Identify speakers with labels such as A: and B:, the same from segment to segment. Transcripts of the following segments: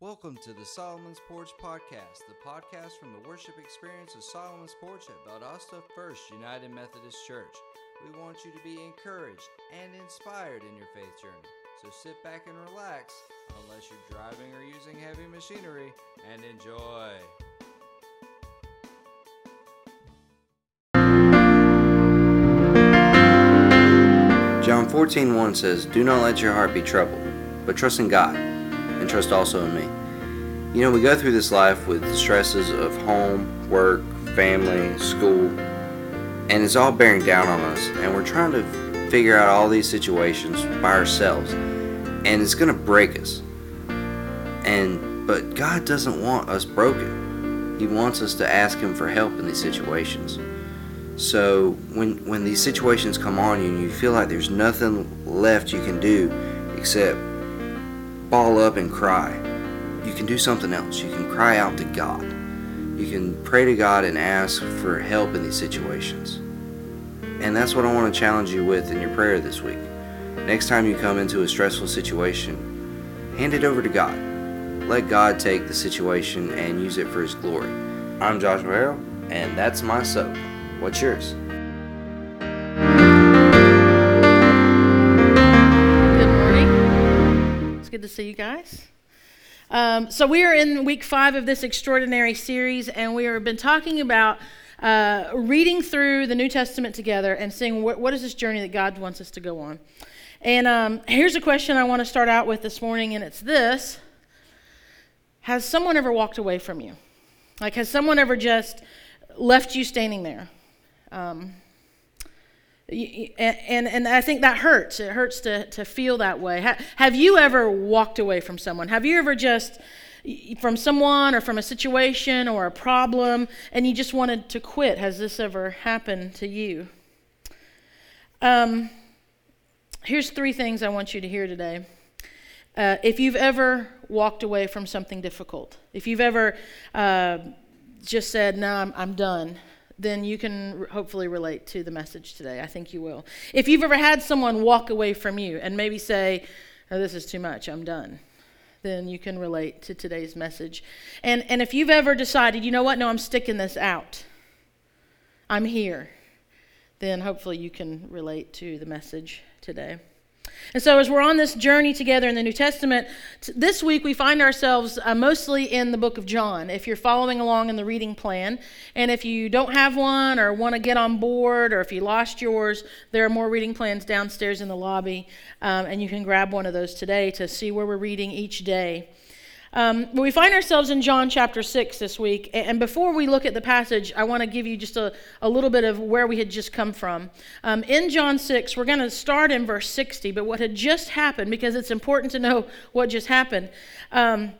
A: Welcome to the Solomon's Porch Podcast, the podcast from the worship experience of Solomon's Porch at Valdosta First United Methodist Church. We want you to be encouraged and inspired in your faith journey. So sit back and relax, unless you're driving or using heavy machinery, and enjoy. John 14 1 says, Do not let your heart be troubled, but trust in God, trust also in me. You know, we go through this life with the stresses of home, work, family, school, and it's all bearing down on us, and we're trying to figure out all these situations by ourselves, and it's going to break us. And but God doesn't want us broken. He wants us to ask him for help in these situations. So when when these situations come on you and you feel like there's nothing left you can do except ball up and cry, you can do something else. You can cry out to God. You can pray to God and ask for help in these situations. And that's what I want to challenge you with in your prayer this week. Next time you come into a stressful situation, hand it over to God. Let God take the situation and use it for His glory. I'm Joshua Harrell, and that's my soap. What's yours?
B: Good to see you guys. Um, so, we are in week five of this extraordinary series, and we have been talking about uh, reading through the New Testament together and seeing what, what is this journey that God wants us to go on. And um, here's a question I want to start out with this morning, and it's this Has someone ever walked away from you? Like, has someone ever just left you standing there? Um, and, and I think that hurts. It hurts to, to feel that way. have you ever walked away from someone? Have you ever just, from someone or from a situation or a problem, and you just wanted to quit? Has this ever happened to you? Um, here's three things I want you to hear today. Uh, if you've ever walked away from something difficult, if you've ever uh, just said, No, I'm, I'm done, then you can hopefully relate to the message today. I think you will. If you've ever had someone walk away from you and maybe say, oh, This is too much, I'm done, then you can relate to today's message. And, and if you've ever decided, you know what, no, I'm sticking this out, I'm here, then hopefully you can relate to the message today. And so, as we're on this journey together in the New Testament, t- this week we find ourselves uh, mostly in the book of John. If you're following along in the reading plan, and if you don't have one or want to get on board, or if you lost yours, there are more reading plans downstairs in the lobby, um, and you can grab one of those today to see where we're reading each day. Um, we find ourselves in John chapter 6 this week. And before we look at the passage, I want to give you just a, a little bit of where we had just come from. Um, in John 6, we're going to start in verse 60, but what had just happened, because it's important to know what just happened, um,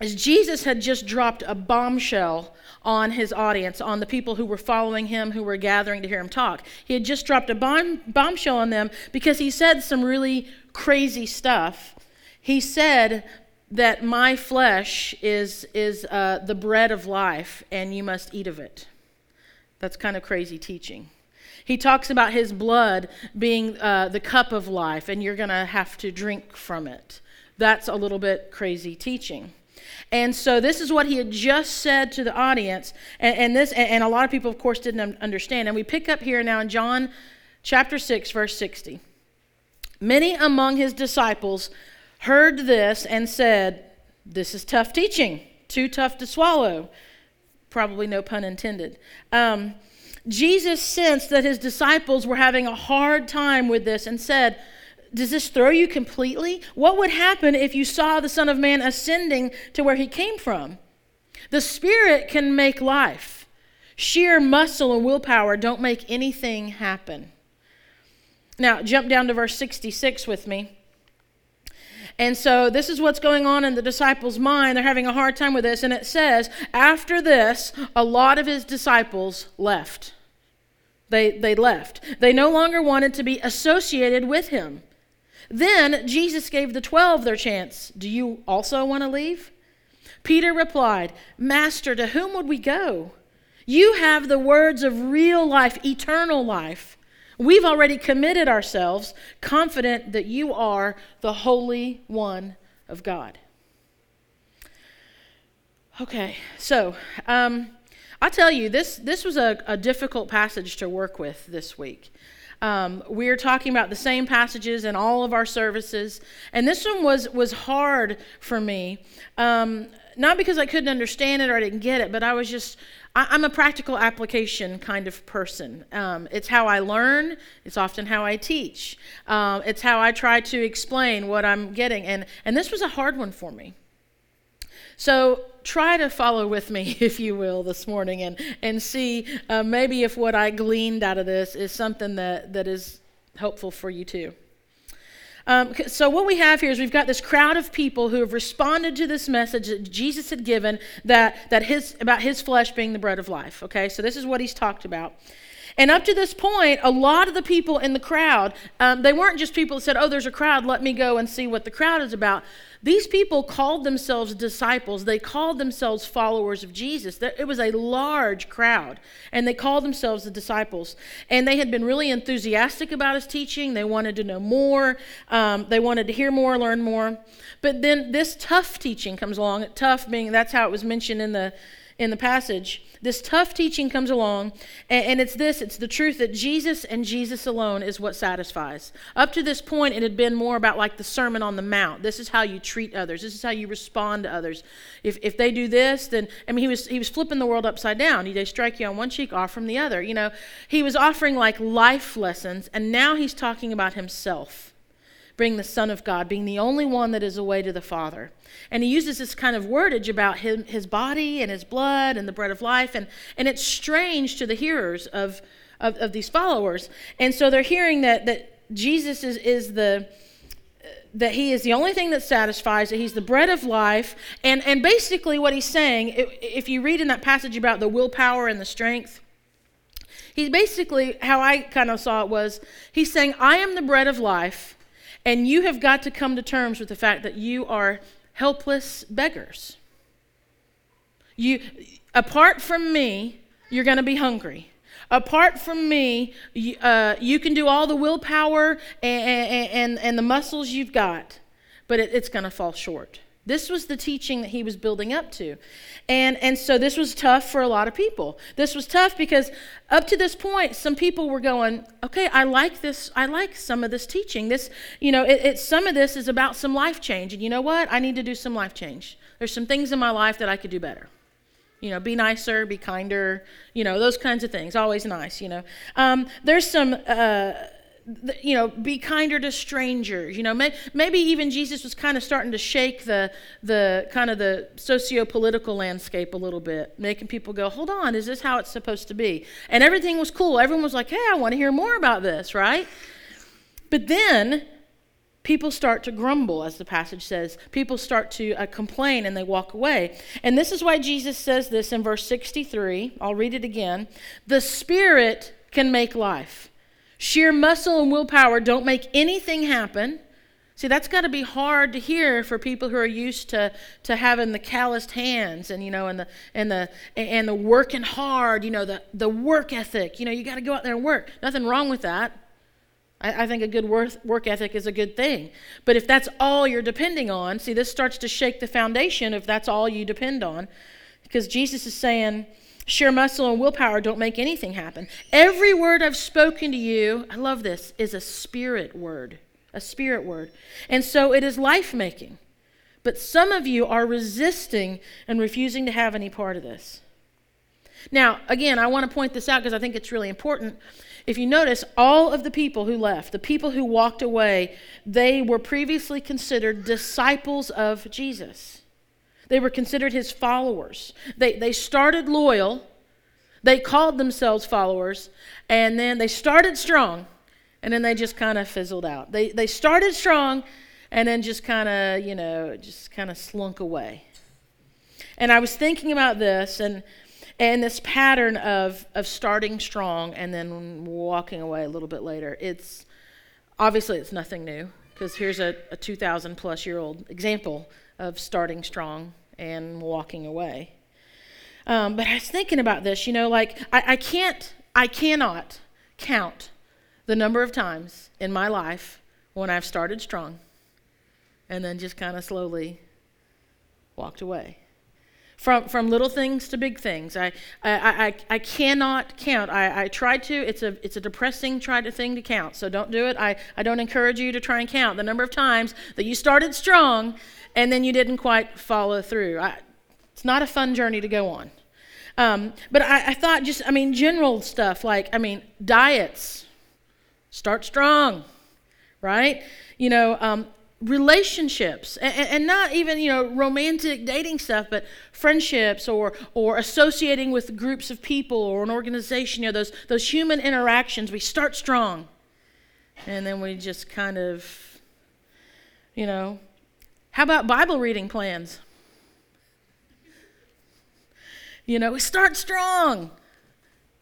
B: is Jesus had just dropped a bombshell on his audience, on the people who were following him, who were gathering to hear him talk. He had just dropped a bomb, bombshell on them because he said some really crazy stuff. He said, that my flesh is, is uh, the bread of life and you must eat of it. That's kind of crazy teaching. He talks about his blood being uh, the cup of life and you're going to have to drink from it. That's a little bit crazy teaching. And so this is what he had just said to the audience, and, and this, and, and a lot of people, of course, didn't understand. And we pick up here now in John chapter six, verse sixty. Many among his disciples heard this and said, This is tough teaching, too tough to swallow. Probably no pun intended. Um, Jesus sensed that his disciples were having a hard time with this and said, Does this throw you completely? What would happen if you saw the Son of Man ascending to where he came from? The Spirit can make life. Sheer muscle and willpower don't make anything happen. Now, jump down to verse 66 with me. And so this is what's going on in the disciples' mind. They're having a hard time with this. And it says, after this, a lot of his disciples left. They, they left. They no longer wanted to be associated with him. Then Jesus gave the 12 their chance. Do you also want to leave? Peter replied, Master, to whom would we go? You have the words of real life, eternal life. We've already committed ourselves, confident that you are the Holy One of God. Okay, so um, I tell you, this, this was a, a difficult passage to work with this week. Um, we are talking about the same passages in all of our services, and this one was was hard for me. Um, not because I couldn't understand it or I didn't get it, but I was just I, am a practical application kind of person. Um, it's how I learn. It's often how I teach. Um, it's how I try to explain what I'm getting, and and this was a hard one for me. So try to follow with me, if you will, this morning and, and see uh, maybe if what I gleaned out of this is something that, that is helpful for you too. Um, so, what we have here is we've got this crowd of people who have responded to this message that Jesus had given that, that his, about his flesh being the bread of life. Okay, so this is what he's talked about. And up to this point, a lot of the people in the crowd, um, they weren't just people that said, Oh, there's a crowd, let me go and see what the crowd is about. These people called themselves disciples. They called themselves followers of Jesus. It was a large crowd, and they called themselves the disciples. And they had been really enthusiastic about his teaching. They wanted to know more, um, they wanted to hear more, learn more. But then this tough teaching comes along. Tough being that's how it was mentioned in the in the passage. This tough teaching comes along, and, it's this it's the truth that Jesus and Jesus alone is what satisfies. Up to this point, it had been more about like the Sermon on the Mount. This is how you treat others, this is how you respond to others. If, if they do this, then, I mean, he was, he was flipping the world upside down. He they strike you on one cheek, off from the other. You know, he was offering like life lessons, and now he's talking about himself being the Son of God, being the only one that is a way to the Father. And he uses this kind of wordage about him, his body and his blood and the bread of life. And, and it's strange to the hearers of, of, of these followers. And so they're hearing that, that Jesus is, is the that he is the only thing that satisfies, that he's the bread of life. And, and basically, what he's saying, if, you read in that passage about the willpower and the strength, he basically, how I kind of saw it was, he's saying, I am the bread of life, and you have got to come to terms with the fact that you are helpless beggars. You, apart from me, you're going to be hungry. Apart from me, you, uh, you can do all the willpower and, and, and the muscles you've got, but it, it's going to fall short. This was the teaching that he was building up to. And, and so this was tough for a lot of people. This was tough because up to this point, some people were going, okay, I like this. I like some of this teaching. This, you know, it, it, some of this is about some life change. And you know what? I need to do some life change. There's some things in my life that I could do better. You know, be nicer, be kinder, you know, those kinds of things. Always nice, you know. Um, there's some. Uh, you know, be kinder to strangers. You know, may, maybe even Jesus was kind of starting to shake the the kind of the socio-political landscape a little bit, making people go, "Hold on, is this how it's supposed to be?" And everything was cool. Everyone was like, "Hey, I want to hear more about this," right? But then people start to grumble, as the passage says. People start to uh, complain and they walk away. And this is why Jesus says this in verse 63. I'll read it again. The Spirit can make life. Sheer muscle and willpower don't make anything happen. See, that's got to be hard to hear for people who are used to, to having the calloused hands and you know and the and the and the working hard, you know, the, the work ethic. You know, you got to go out there and work. Nothing wrong with that. I, I think a good work, work ethic is a good thing. But if that's all you're depending on, see, this starts to shake the foundation if that's all you depend on. Because Jesus is saying, Sheer muscle and willpower don't make anything happen. Every word I've spoken to you, I love this, is a spirit word. A spirit word. And so it is life making. But some of you are resisting and refusing to have any part of this. Now, again, I want to point this out because I think it's really important. If you notice, all of the people who left, the people who walked away, they were previously considered disciples of Jesus. They were considered his followers. They, they started loyal, they called themselves followers, and then they started strong, and then they just kind of fizzled out. They, they started strong, and then just kind of, you know, just kind of slunk away. And I was thinking about this and, and this pattern of, of starting strong and then walking away a little bit later. It's obviously it's nothing new because here's a, a 2,000 plus year old example of starting strong and walking away. Um, but I was thinking about this, you know, like I, I can't, I cannot count the number of times in my life when I've started strong and then just kind of slowly walked away. From, from little things to big things. I, I, I, I cannot count. I, I tried to. It's a, it's a depressing try to thing to count, so don't do it. I, I don't encourage you to try and count the number of times that you started strong and then you didn't quite follow through. I, it's not a fun journey to go on. Um, but I, I thought just, I mean, general stuff like, I mean, diets, start strong, right? You know, um, relationships and, and, not even you know romantic dating stuff but friendships or or associating with groups of people or an organization you know those those human interactions we start strong. And then we just kind of you know how about bible reading plans? You know we start strong.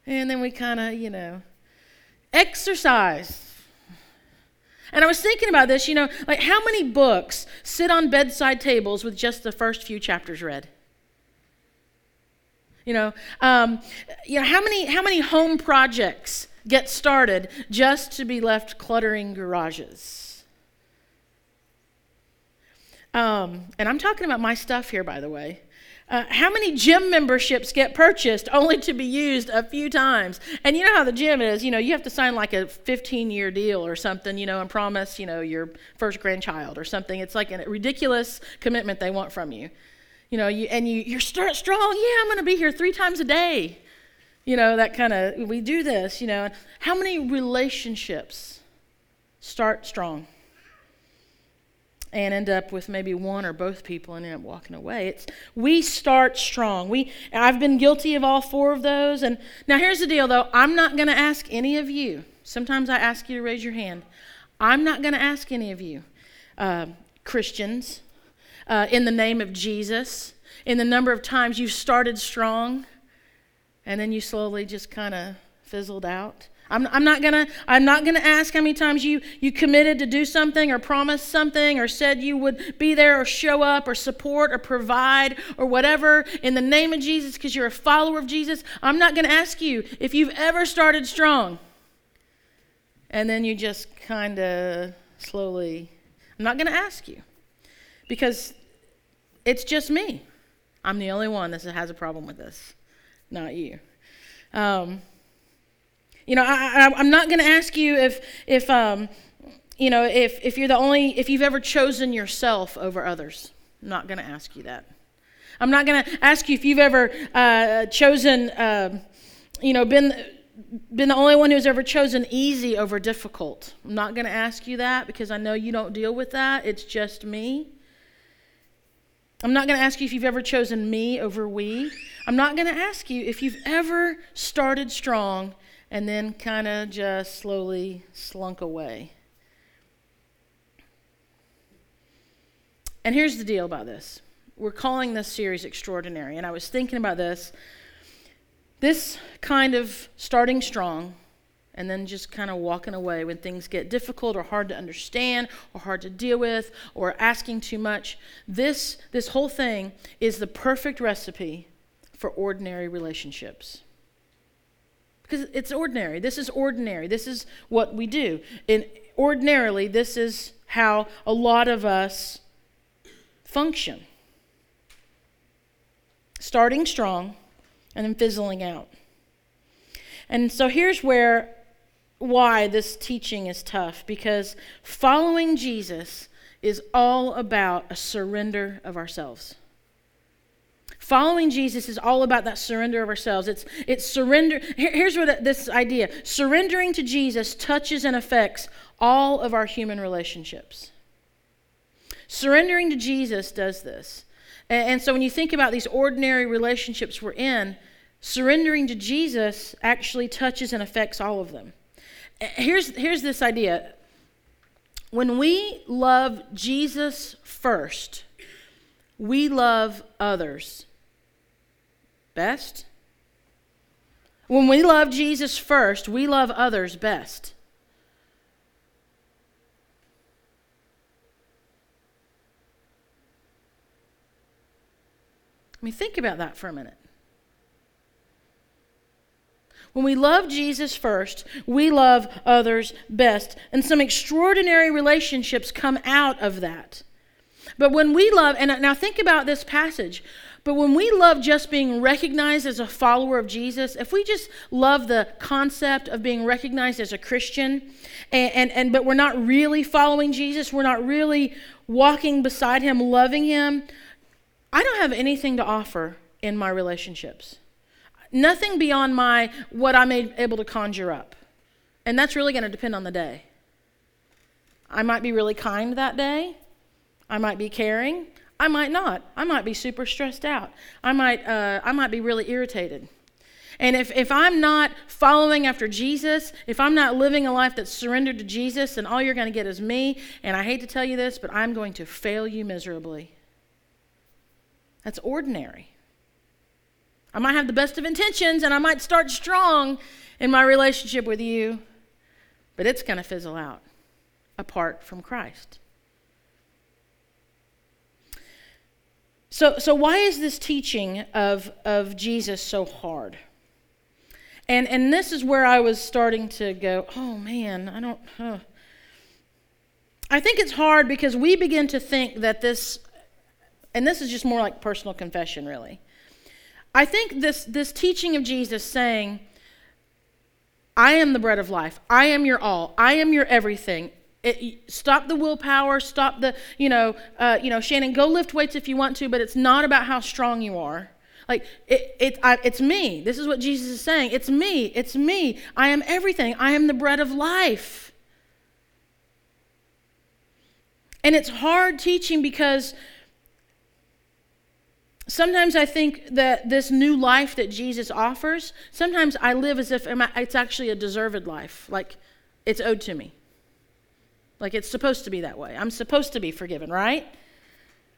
B: And then we kind of you know exercise and I was thinking about this, you know, like how many books sit on bedside tables with just the first few chapters read? You know, um, you know how many how many home projects get started just to be left cluttering garages? Um, and I'm talking about my stuff here, by the way. Uh, how many gym memberships get purchased only to be used a few times? And you know how the gym is, you know, you have to sign like a 15 year deal or something, you know, and promise, you know, your first grandchild or something. It's like a ridiculous commitment they want from you. You know, you, and you, you're start strong. Yeah, I'm going to be here three times a day. You know, that kind of, we do this, you know. How many relationships start strong? And end up with maybe one or both people and end up walking away. It's we start strong. We I've been guilty of all four of those. And now here's the deal though. I'm not going to ask any of you. Sometimes I ask you to raise your hand. I'm not going to ask any of you, uh, Christians, uh, in the name of Jesus, in the number of times you've started strong and then you slowly just kind of fizzled out. I'm, I'm not gonna I'm not gonna ask how many times you you committed to do something or promised something or said you would be there or show up or support or provide or whatever in the name of Jesus because you're a follower of Jesus. I'm not gonna ask you if you've ever started strong and then you just kind of slowly. I'm not gonna ask you because it's just me. I'm the only one that has a problem with this, not you. Um, you know, I, am not going to ask you if, if um, you know, if, if you're the only, if you've ever chosen yourself over others. I'm not going to ask you that. I'm not going to ask you if you've ever uh, chosen, uh, you know, been, been the only one who's ever chosen easy over difficult. I'm not going to ask you that because I know you don't deal with that. It's just me. I'm not going to ask you if you've ever chosen me over we. I'm not going to ask you if you've ever started strong and then kind of just slowly slunk away. And here's the deal about this we're calling this series extraordinary. And I was thinking about this. This kind of starting strong and then just kind of walking away when things get difficult or hard to understand or hard to deal with or asking too much. This, this whole thing is the perfect recipe for ordinary relationships. Because it's ordinary. This is ordinary. This is what we do. And ordinarily, this is how a lot of us function starting strong and then fizzling out. And so here's where why this teaching is tough because following Jesus is all about a surrender of ourselves. Following Jesus is all about that surrender of ourselves. It's, it's surrender. Here, here's what this idea surrendering to Jesus touches and affects all of our human relationships. Surrendering to Jesus does this. And, and so when you think about these ordinary relationships we're in, surrendering to Jesus actually touches and affects all of them. Here's, here's this idea when we love Jesus first, we love others best. When we love Jesus first, we love others best. I mean, think about that for a minute. When we love Jesus first, we love others best. And some extraordinary relationships come out of that. But when we love, and now think about this passage But when we love just being recognized as a follower of Jesus, if we just love the concept of being recognized as a Christian, and, and, and but we're not really following Jesus, we're not really walking beside him, loving him, I don't have anything to offer in my relationships. Nothing beyond my what I'm able to conjure up. And that's really going to depend on the day. I might be really kind that day. I might be caring. I might not. I might be super stressed out. I might, uh, I might be really irritated. And if, if I'm not following after Jesus, if I'm not living a life that's surrendered to Jesus, then all you're going to get is me. And I hate to tell you this, but I'm going to fail you miserably. That's ordinary. I might have the best of intentions and I might start strong in my relationship with you, but it's going to fizzle out apart from Christ. So, so why is this teaching of, of Jesus so hard? And, and this is where I was starting to go, oh man, I don't. Uh. I think it's hard because we begin to think that this, and this is just more like personal confession, really. I think this, this teaching of Jesus saying, I am the bread of life, I am your all, I am your everything, it, stop the willpower. Stop the, you know, uh, you know, Shannon, go lift weights if you want to, but it's not about how strong you are. Like it, it I, it's me. This is what Jesus is saying. It's me. It's me. I am everything. I am the bread of life. And it's hard teaching because sometimes I think that this new life that Jesus offers, sometimes I live as if it's actually a deserved life, like it's owed to me. Like it's supposed to be that way. I'm supposed to be forgiven, right?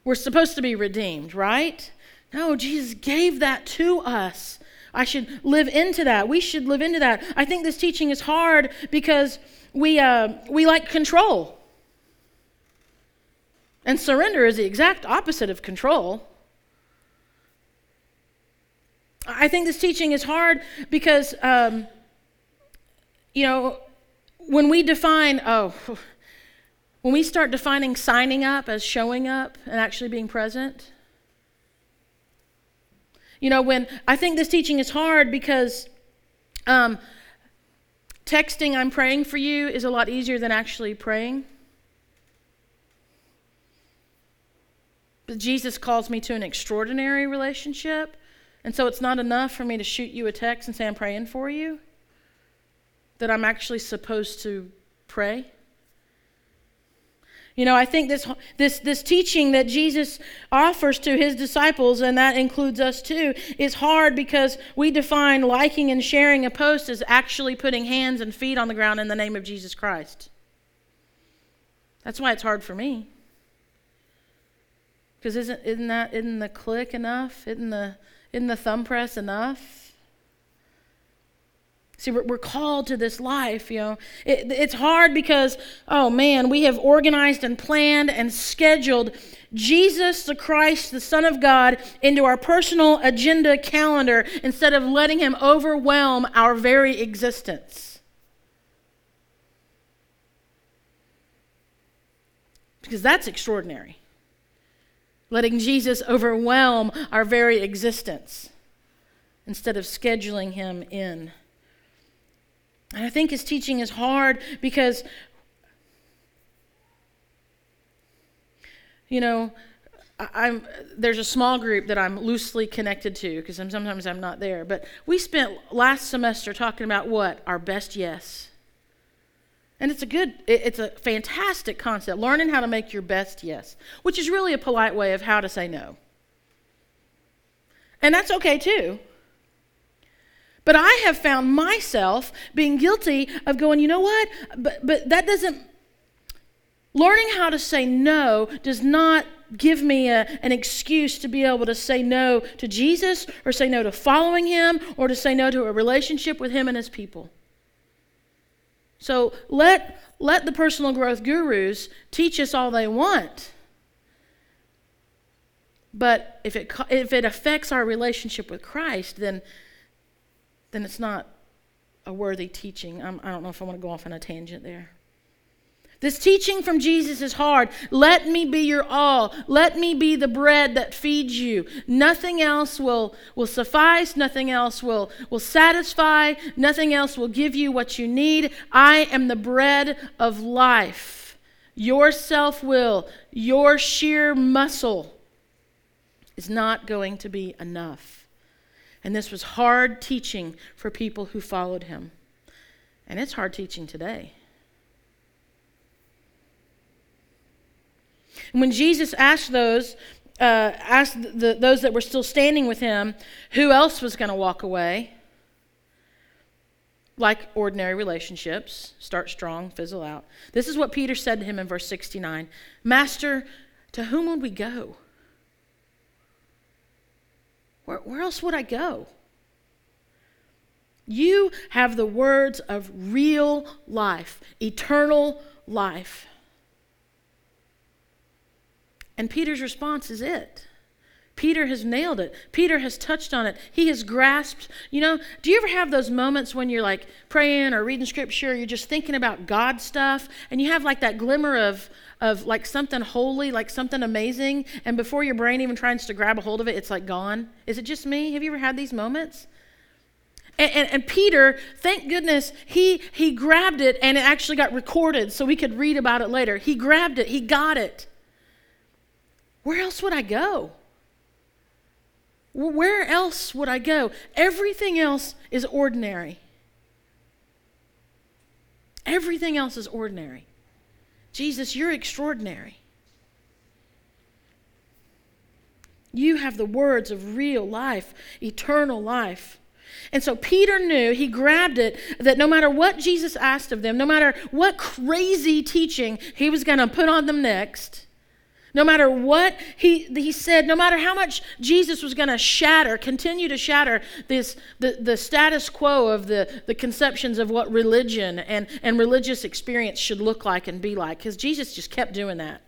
B: We're supposed to be redeemed, right? No, Jesus gave that to us. I should live into that. We should live into that. I think this teaching is hard because we, uh, we like control. And surrender is the exact opposite of control. I think this teaching is hard because, um, you know, when we define, oh, when we start defining signing up as showing up and actually being present, you know, when I think this teaching is hard because um, texting, I'm praying for you, is a lot easier than actually praying. But Jesus calls me to an extraordinary relationship. And so it's not enough for me to shoot you a text and say, I'm praying for you, that I'm actually supposed to pray. You know, I think this, this, this teaching that Jesus offers to his disciples, and that includes us too, is hard because we define liking and sharing a post as actually putting hands and feet on the ground in the name of Jesus Christ. That's why it's hard for me. Because isn't, isn't that, isn't the click enough? Isn't the, isn't the thumb press enough? See, we're, we're called to this life, you know. It, it's hard because, oh man, we have organized and planned and scheduled Jesus the Christ, the Son of God, into our personal agenda calendar instead of letting him overwhelm our very existence. Because that's extraordinary. Letting Jesus overwhelm our very existence instead of scheduling him in. And I think his teaching is hard because, you know, I'm, there's a small group that I'm loosely connected to because sometimes I'm not there. But we spent last semester talking about what? Our best yes. And it's a good, it's a fantastic concept. Learning how to make your best yes, which is really a polite way of how to say no. And that's okay too. But I have found myself being guilty of going, you know what? But, but that doesn't, learning how to say no does not give me a, an excuse to be able to say no to Jesus or say no to following him or to say no to a relationship with him and his people. So let, let the personal growth gurus teach us all they want. But if it, if it affects our relationship with Christ, then then it's not a worthy teaching. I'm, I do not know if I want to go off on a tangent there. This teaching from Jesus is hard. Let me be your all. Let me be the bread that feeds you. Nothing else will, will suffice. Nothing else will, will satisfy. Nothing else will give you what you need. I am the bread of life. Your self will, your sheer muscle is not going to be enough. And this was hard teaching for people who followed him. And it's hard teaching today. When Jesus asked those, uh, asked the, those that were still standing with him, who else was going to walk away? Like ordinary relationships, start strong, fizzle out. This is what Peter said to him in verse 69 Master, to whom would we go? Where, where else would I go? You have the words of real life, eternal life. And Peter's response is it. Peter has nailed it. Peter has touched on it. He has grasped. You know, do you ever have those moments when you're like praying or reading scripture, you're just thinking about God stuff, and you have like that glimmer of, of like something holy, like something amazing, and before your brain even tries to grab a hold of it, it's like gone? Is it just me? Have you ever had these moments? And, and, and, Peter, thank goodness, he, he grabbed it and it actually got recorded so we could read about it later. He grabbed it, he got it. Where else would I go? Where else would I go? Everything else is ordinary. Everything else is ordinary. Jesus, you're extraordinary. You have the words of real life, eternal life. And so Peter knew, he grabbed it, that no matter what Jesus asked of them, no matter what crazy teaching he was going to put on them next, no matter what he, he said, no matter how much Jesus was going to shatter, continue to shatter this, the, the status quo of the, the conceptions of what religion and, and religious experience should look like and be like, because Jesus just kept doing that.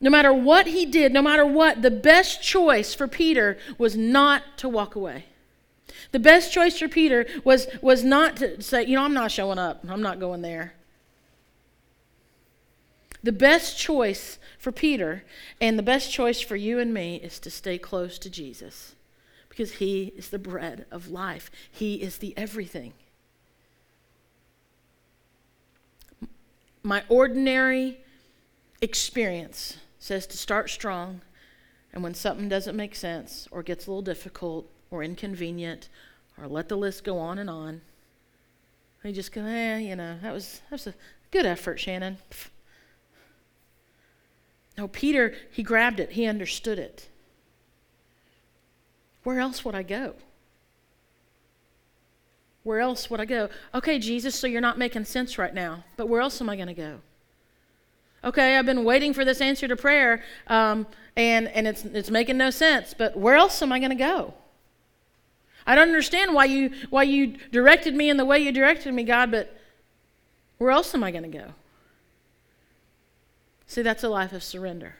B: No matter what he did, no matter what, the best choice for Peter was not to walk away. The best choice for Peter was, was not to say, you know, I'm not showing up, I'm not going there. The best choice for Peter and the best choice for you and me is to stay close to Jesus because he is the bread of life, he is the everything. My ordinary experience says to start strong, and when something doesn't make sense or gets a little difficult or inconvenient, or let the list go on and on, you just go, eh, you know, that was, that was a good effort, Shannon. No, Peter, he grabbed it, he understood it. Where else would I go? Where else would I go? Okay, Jesus, so you're not making sense right now, but where else am I going to go? Okay, I've been waiting for this answer to prayer, um, and, and it's, it's making no sense, but where else am I going to go? I don't understand why you, why you directed me in the way you directed me, God, but where else am I going to go? See, that's a life of surrender.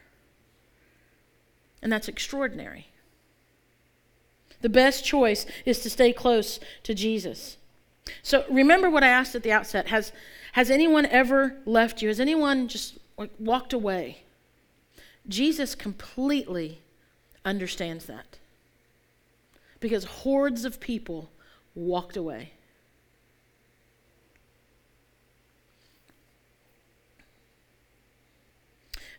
B: And that's extraordinary. The best choice is to stay close to Jesus. So remember what I asked at the outset. Has, has anyone ever left you? Has anyone just walked away? Jesus completely understands that. Because hordes of people walked away.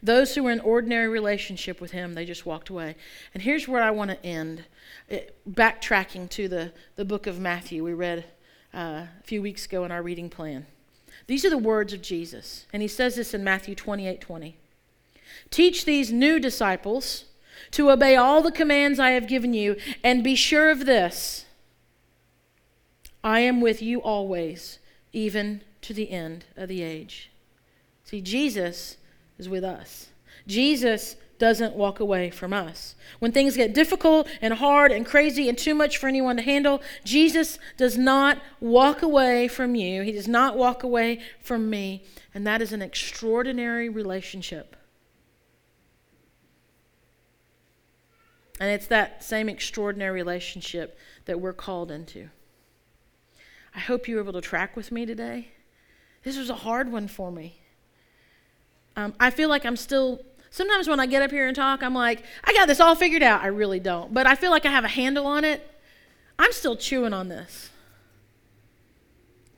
B: Those who were in ordinary relationship with him, they just walked away. And here's where I want to end. It, backtracking to the, the book of Matthew, we read uh, a few weeks ago in our reading plan. These are the words of Jesus. And he says this in Matthew 28 20. Teach these new disciples to obey all the commands I have given you, and be sure of this I am with you always, even to the end of the age. See, Jesus is with us. Jesus doesn't walk away from us. When things get difficult and hard and crazy and too much for anyone to handle, Jesus does not walk away from you. He does not walk away from me. And that is an extraordinary relationship. And it's that same extraordinary relationship that we're called into. I hope you were able to track with me today. This was a hard one for me. Um, I feel like I'm still, sometimes when I get up here and talk, I'm like, I got this all figured out. I really don't. But I feel like I have a handle on it. I'm still chewing on this.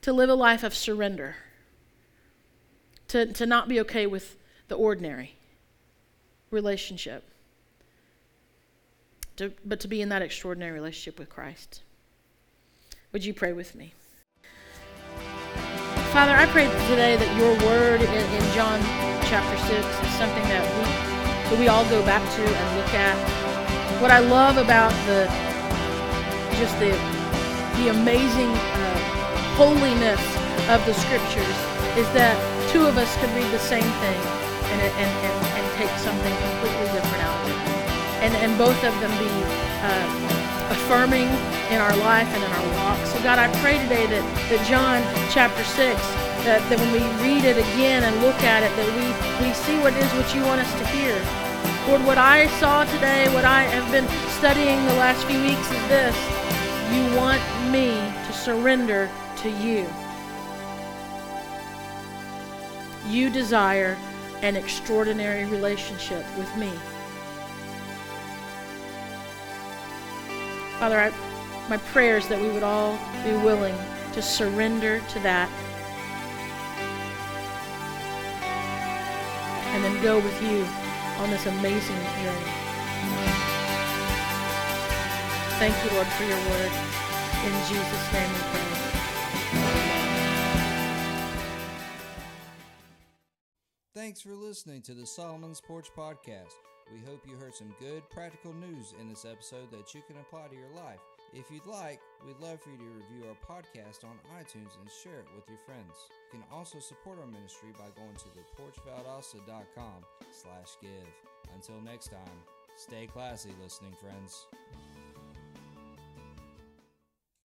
B: To live a life of surrender, to, to not be okay with the ordinary relationship, to, but to be in that extraordinary relationship with Christ. Would you pray with me? Father, I pray today that your word in, in John chapter 6 is something that we, that we all go back to and look at. What I love about the just the, the amazing uh, holiness of the scriptures is that two of us could read the same thing and, and, and, and take something completely different out of it. And, and both of them be uh, affirming in our life and in our walk. So, God, I pray today that, that John chapter 6, that, that when we read it again and look at it, that we, we see what is what you want us to hear. Lord, what I saw today, what I have been studying the last few weeks is this. You want me to surrender to you. You desire an extraordinary relationship with me. Father, I my prayer is that we would all be willing to surrender to that go with you on this amazing journey. Thank you, Lord, for your word. In Jesus' name we pray.
A: Thanks for listening to the Solomon's Porch Podcast. We hope you heard some good practical news in this episode that you can apply to your life. If you'd like, we'd love for you to review our podcast on iTunes and share it with your friends. You can also support our ministry by going to theporchvaldosta.com slash give. Until next time, stay classy, listening friends.